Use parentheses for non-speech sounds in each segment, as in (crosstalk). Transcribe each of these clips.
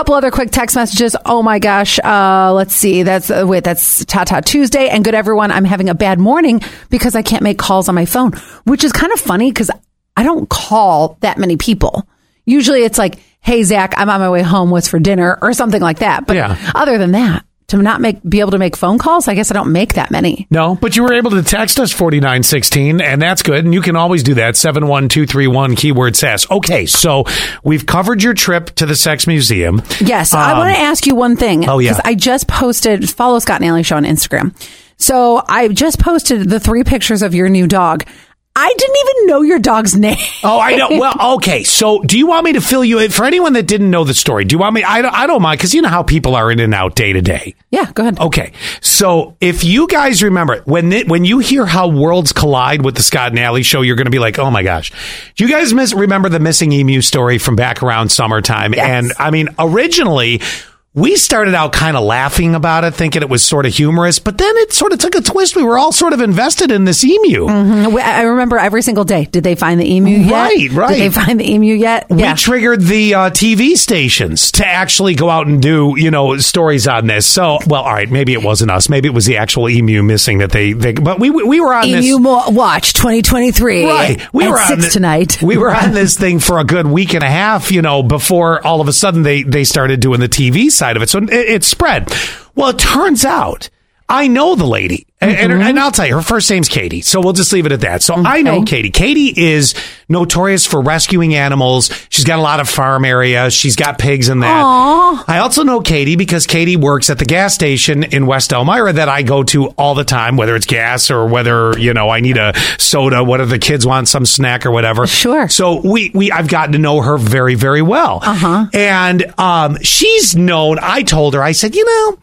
couple other quick text messages. Oh my gosh. Uh, let's see. That's uh, wait. That's Tata Tuesday. And good everyone. I'm having a bad morning because I can't make calls on my phone, which is kind of funny because I don't call that many people. Usually it's like, Hey Zach, I'm on my way home. What's for dinner or something like that. But Yeah. other than that, to not make be able to make phone calls, I guess I don't make that many. No, but you were able to text us 4916, and that's good. And you can always do that. 71231 keyword sass. Okay, so we've covered your trip to the Sex Museum. Yes, I Um, want to ask you one thing. Oh, yeah. I just posted follow Scott and show on Instagram. So I just posted the three pictures of your new dog. I didn't even know your dog's name. Oh, I know. Well, (laughs) okay. So, do you want me to fill you in for anyone that didn't know the story? Do you want me? I don't, I don't mind because you know how people are in and out day to day. Yeah, go ahead. Okay, so if you guys remember when it, when you hear how worlds collide with the Scott and Alley show, you're going to be like, "Oh my gosh!" Do you guys miss remember the missing emu story from back around summertime? Yes. And I mean, originally. We started out kind of laughing about it, thinking it was sort of humorous, but then it sort of took a twist. We were all sort of invested in this emu. Mm, I remember every single day. Did they find the emu yet? Right, right. Did they find the emu yet? we yeah. triggered the uh, TV stations to actually go out and do, you know, stories on this. So, well, all right, maybe it wasn't us. Maybe it was the actual emu missing that they, they but we we were on this. emu Mo- Watch 2023. Right, we were on six tonight. We were on this thing for a good week and a half, you know, before all of a sudden they they started doing the TV side of it. So it, it spread. Well, it turns out I know the lady, and, and, Mm-hmm. and I'll tell you, her first name's Katie. So we'll just leave it at that. So I know Katie. Katie is notorious for rescuing animals. She's got a lot of farm area. She's got pigs in that. Aw. I also know Katie because Katie works at the gas station in West Elmira that I go to all the time, whether it's gas or whether, you know, I need a soda, whether the kids want some snack or whatever. Sure. So we, we, I've gotten to know her very, very well. Uh-huh. And, um, she's known, I told her, I said, you know,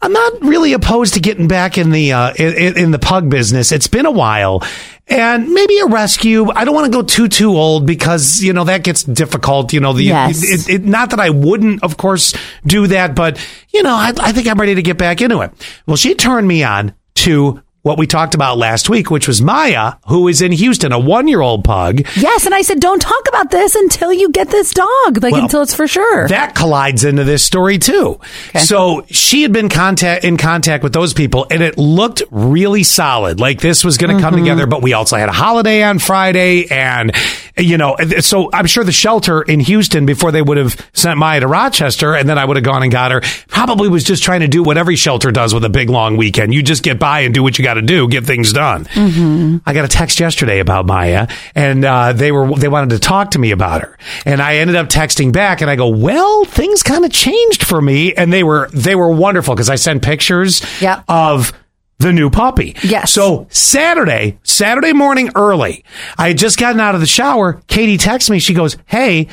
I'm not really opposed to getting back in the, uh, in, in the pug business. It's been a while. And maybe a rescue. I don't want to go too too old because you know that gets difficult. You know, the Yes. it, it, not that I wouldn't, of course, do that, but you know, I, I think I'm ready to get back into it. Well, she turned me on to what we talked about last week, which was Maya, who is in Houston, a one year old pug. Yes, and I said, don't talk about this until you get this dog, like Well, until it's for sure. That collides into this story too. So she had been contact in contact with those people, and it looked really solid. Like this was going to come mm-hmm. together. But we also had a holiday on Friday, and you know, so I'm sure the shelter in Houston before they would have sent Maya to Rochester, and then I would have gone and got her. Probably was just trying to do what every shelter does with a big long weekend. You just get by and do what you got to do, get things done. I got a text yesterday about Maya, and uh, they were they wanted to talk to me about her, and I ended up texting back, and I go, "Well, things kind of changed for me," and they were they were wonderful because I sent pictures Yep. of the new puppy. Yes. So Saturday, Saturday morning early, I had just gotten out of the shower. Katie texts me. She goes, "Hey."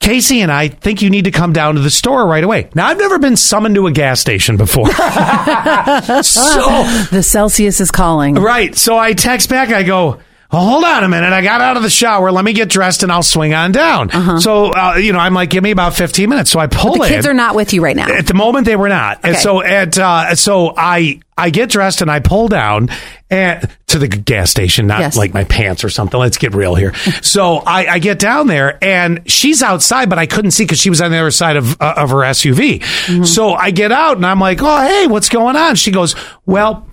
Casey and I think you need to come down to the store right away. Now, I've never been summoned to a gas station before. (laughs) so, the Celsius is calling. Right. So I text back. I go, hold on a minute. I got out of the shower. Let me get dressed and I'll swing on down. So, uh, you know, I'm like, give me about 15 minutes. So I pull The in. kids are not with you right now. At the moment, they were not. And so at uh, so I I get dressed and I pull down and to the gas station, not Yes. like my pants or something. Let's get real here. (laughs) so I, I get down there and she's outside, but I couldn't see because she was on the other side of uh, of her SUV. Mm-hmm. So I get out and I'm like, oh hey, what's going on? She goes, well.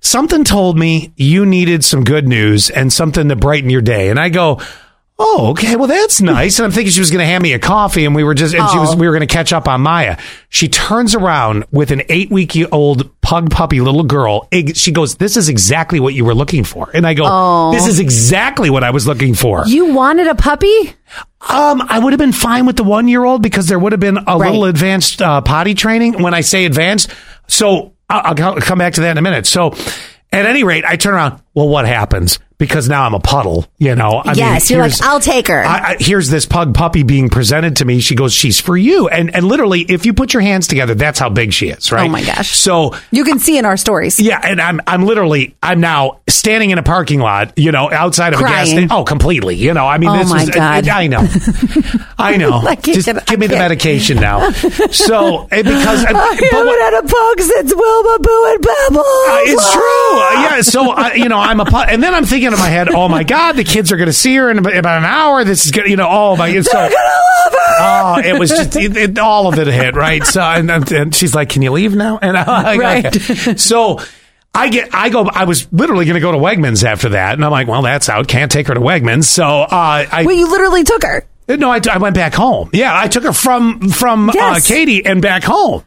Something told me you needed some good news and something to brighten your day. And I go, Oh, okay. Well, that's (laughs) nice. And I'm thinking she was going to hand me a coffee and we were just, and she was, Oh. we were going to catch up on Maya. She turns around with an eight week old pug puppy little girl. She goes, this is exactly what you were looking for. And I go, this is exactly what I was looking for. you wanted a puppy? Um, I would have been fine with the one year old because there would have been a little advanced uh, potty training. When I say advanced, so I'll, I'll come back to that in a minute. So, at any rate, I turn around. Well, what happens? Because now I'm a puddle. You know. I yes, mean, you're like, I'll take her. I, I, here's this pug puppy being presented to me. She goes, she's for you. And and literally, if you put your hands together, that's how big she is, right? Oh my gosh. So you can see in our stories. yeah, and I'm I'm literally I'm now standing in a parking lot, you know, outside of a gas station. Oh, completely. You know, I mean, Oh this my is God. I know, (laughs) I know. I can't Just get- give me the medication now. So because (laughs) I haven't had a pug since Wilma Boo and Pebbles. uh, it's true. Uh, (laughs) yeah. So, I, you know, I'm a pu- and then I'm thinking thinking in my head, oh my god, the kids are going to see her in about an hour. This is going, to you know, oh my, so. Oh, it was just it, it, all of it hit right. So and, and, she's like, "Can you leave now?" And I'm like, Right. okay. So I get, I go. I was literally going to go to Wegmans after that, and I'm like, "Well, that's out. Can't take her to Wegmans." So uh, I Well, you literally took her. No, I, I went back home. Yeah, I took her from from uh, Katie and back home,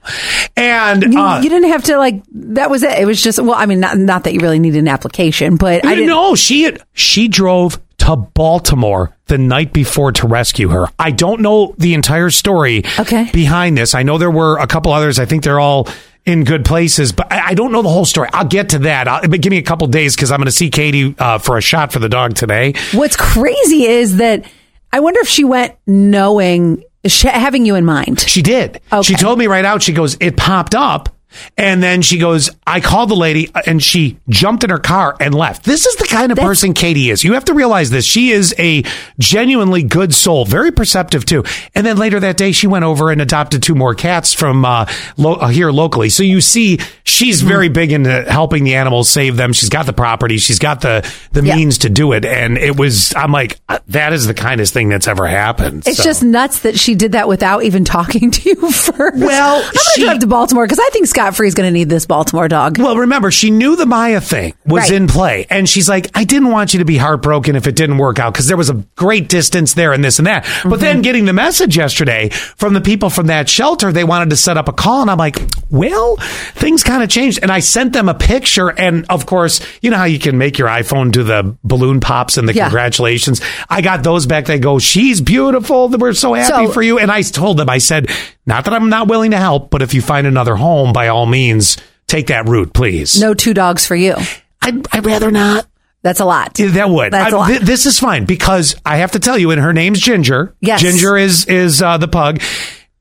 and You, uh, you didn't have to like. That was it. It was just. Well, I mean, not not that you really needed an application, but I didn't. no, she had, she drove to Baltimore the night before to rescue her. I don't know the entire story Okay. behind this. I know there were a couple others. I think they're all in good places, but I, I don't know the whole story. I'll get to that. I'll, but give me a couple days because I'm going to see Katie uh, for a shot for the dog today. What's crazy is that I wonder if she went knowing, having you in mind. She did. Okay. She told me right out. She goes, it popped up. And then she goes, I called the lady and she jumped in her car and left. This is the kind of That's- person Katie is. You have to realize this. She is a genuinely good soul, very perceptive too. And then later that day, she went over and adopted two more cats from uh, lo- uh, here locally. So you see, she's Hmm. very big into helping the animals, save them. She's got the property. She's got the, the Yeah. means to do it. And it was, I'm like, uh, that is the kindest thing that's ever happened. It's So- just nuts that she did that without even talking to you (laughs) first. Well, I'm going to she- drive to Baltimore because I think Scott Free's going to need this Baltimore dog. Well, remember, she knew the Maya thing was Right. in play. And she's like, I didn't want you to be heartbroken if it didn't work out because there was a great distance there and this and that. But mm-hmm. then getting the message yesterday from the people from that shelter, they wanted to set up a call. And I'm like, well, things kind of changed. And I sent them a picture. And of course, you know how you can make your iPhone do the balloon pops and the Yeah. congratulations. I got those back. They go, she's beautiful. We're so happy So- for you. And I told them, I said, not that I'm not willing to help, but if you find another home, by all means, take that route, please. No two dogs for you. I'd, I'd rather not. That's a lot. That would. That's I- a lot. thi- this is fine because I have to tell you, and her name's Ginger. Yes. Ginger is is uh, the pug.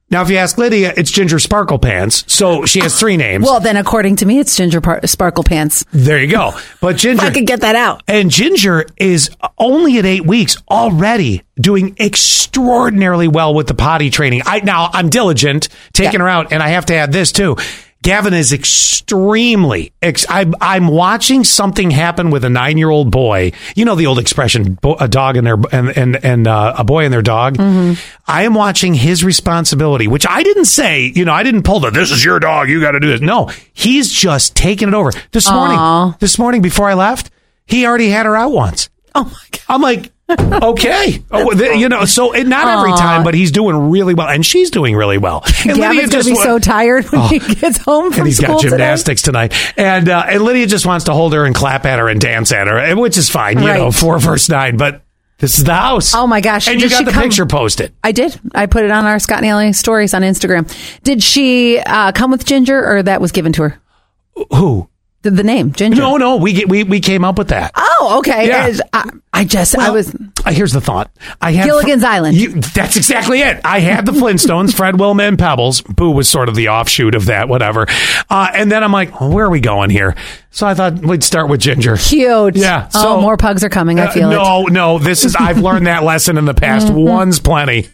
Now, if you ask Lydia, it's Ginger Sparkle Pants. So she has three names. Well, then, according to me, it's Ginger Par- Sparkle Pants. there you go. But Ginger. I could get that out. And Ginger is only at eight weeks already doing extraordinarily well with the potty training. I now I'm diligent taking Yeah. her out, and I have to add this too. Gavin is extremely. Ex- I'm, I'm watching something happen with a nine year old boy. You know the old expression, bo- a dog and their and and, and uh, a boy and their dog. I am watching his responsibility, which I didn't say. You know, I didn't pull the "this is your dog, you got to do this." No, he's just taking it over. This morning, this morning before I left, he already had her out once. (laughs) Oh, my God. I'm like, okay, (laughs) oh, th- you know. So it, not every Aw. time, but he's doing really well, and she's doing really well. (laughs) And Gavin's going to be wa- so tired when he gets home from and he's school got gymnastics tonight, and uh, and Lydia just wants to hold her and clap at her and dance at her, and- which is fine, you Right. know, four verse nine. But this is the house. Oh, my gosh. And you Did got she the come- picture posted. I did. I put it on our Scott and Ellie stories on Instagram. Did she uh, come with Ginger or that was given to her? Who? The, the name, Ginger. No, no, we get, we we came up with that. Oh, okay. Yeah. It's- I, I just, I was. uh, Here's the thought. I had Gilligan's Island. You, that's exactly it. I had the (laughs) Flintstones, Fred, Wilma, and Pebbles. Boo was sort of the offshoot of that, whatever. Uh, and then I'm like, well, where are we going here? So I thought we'd start with Ginger. Cute. Yeah, oh, so- more pugs are coming. I Uh, feel it. Mm-hmm. no, no. This is I've learned that lesson in the past. (laughs) One's plenty.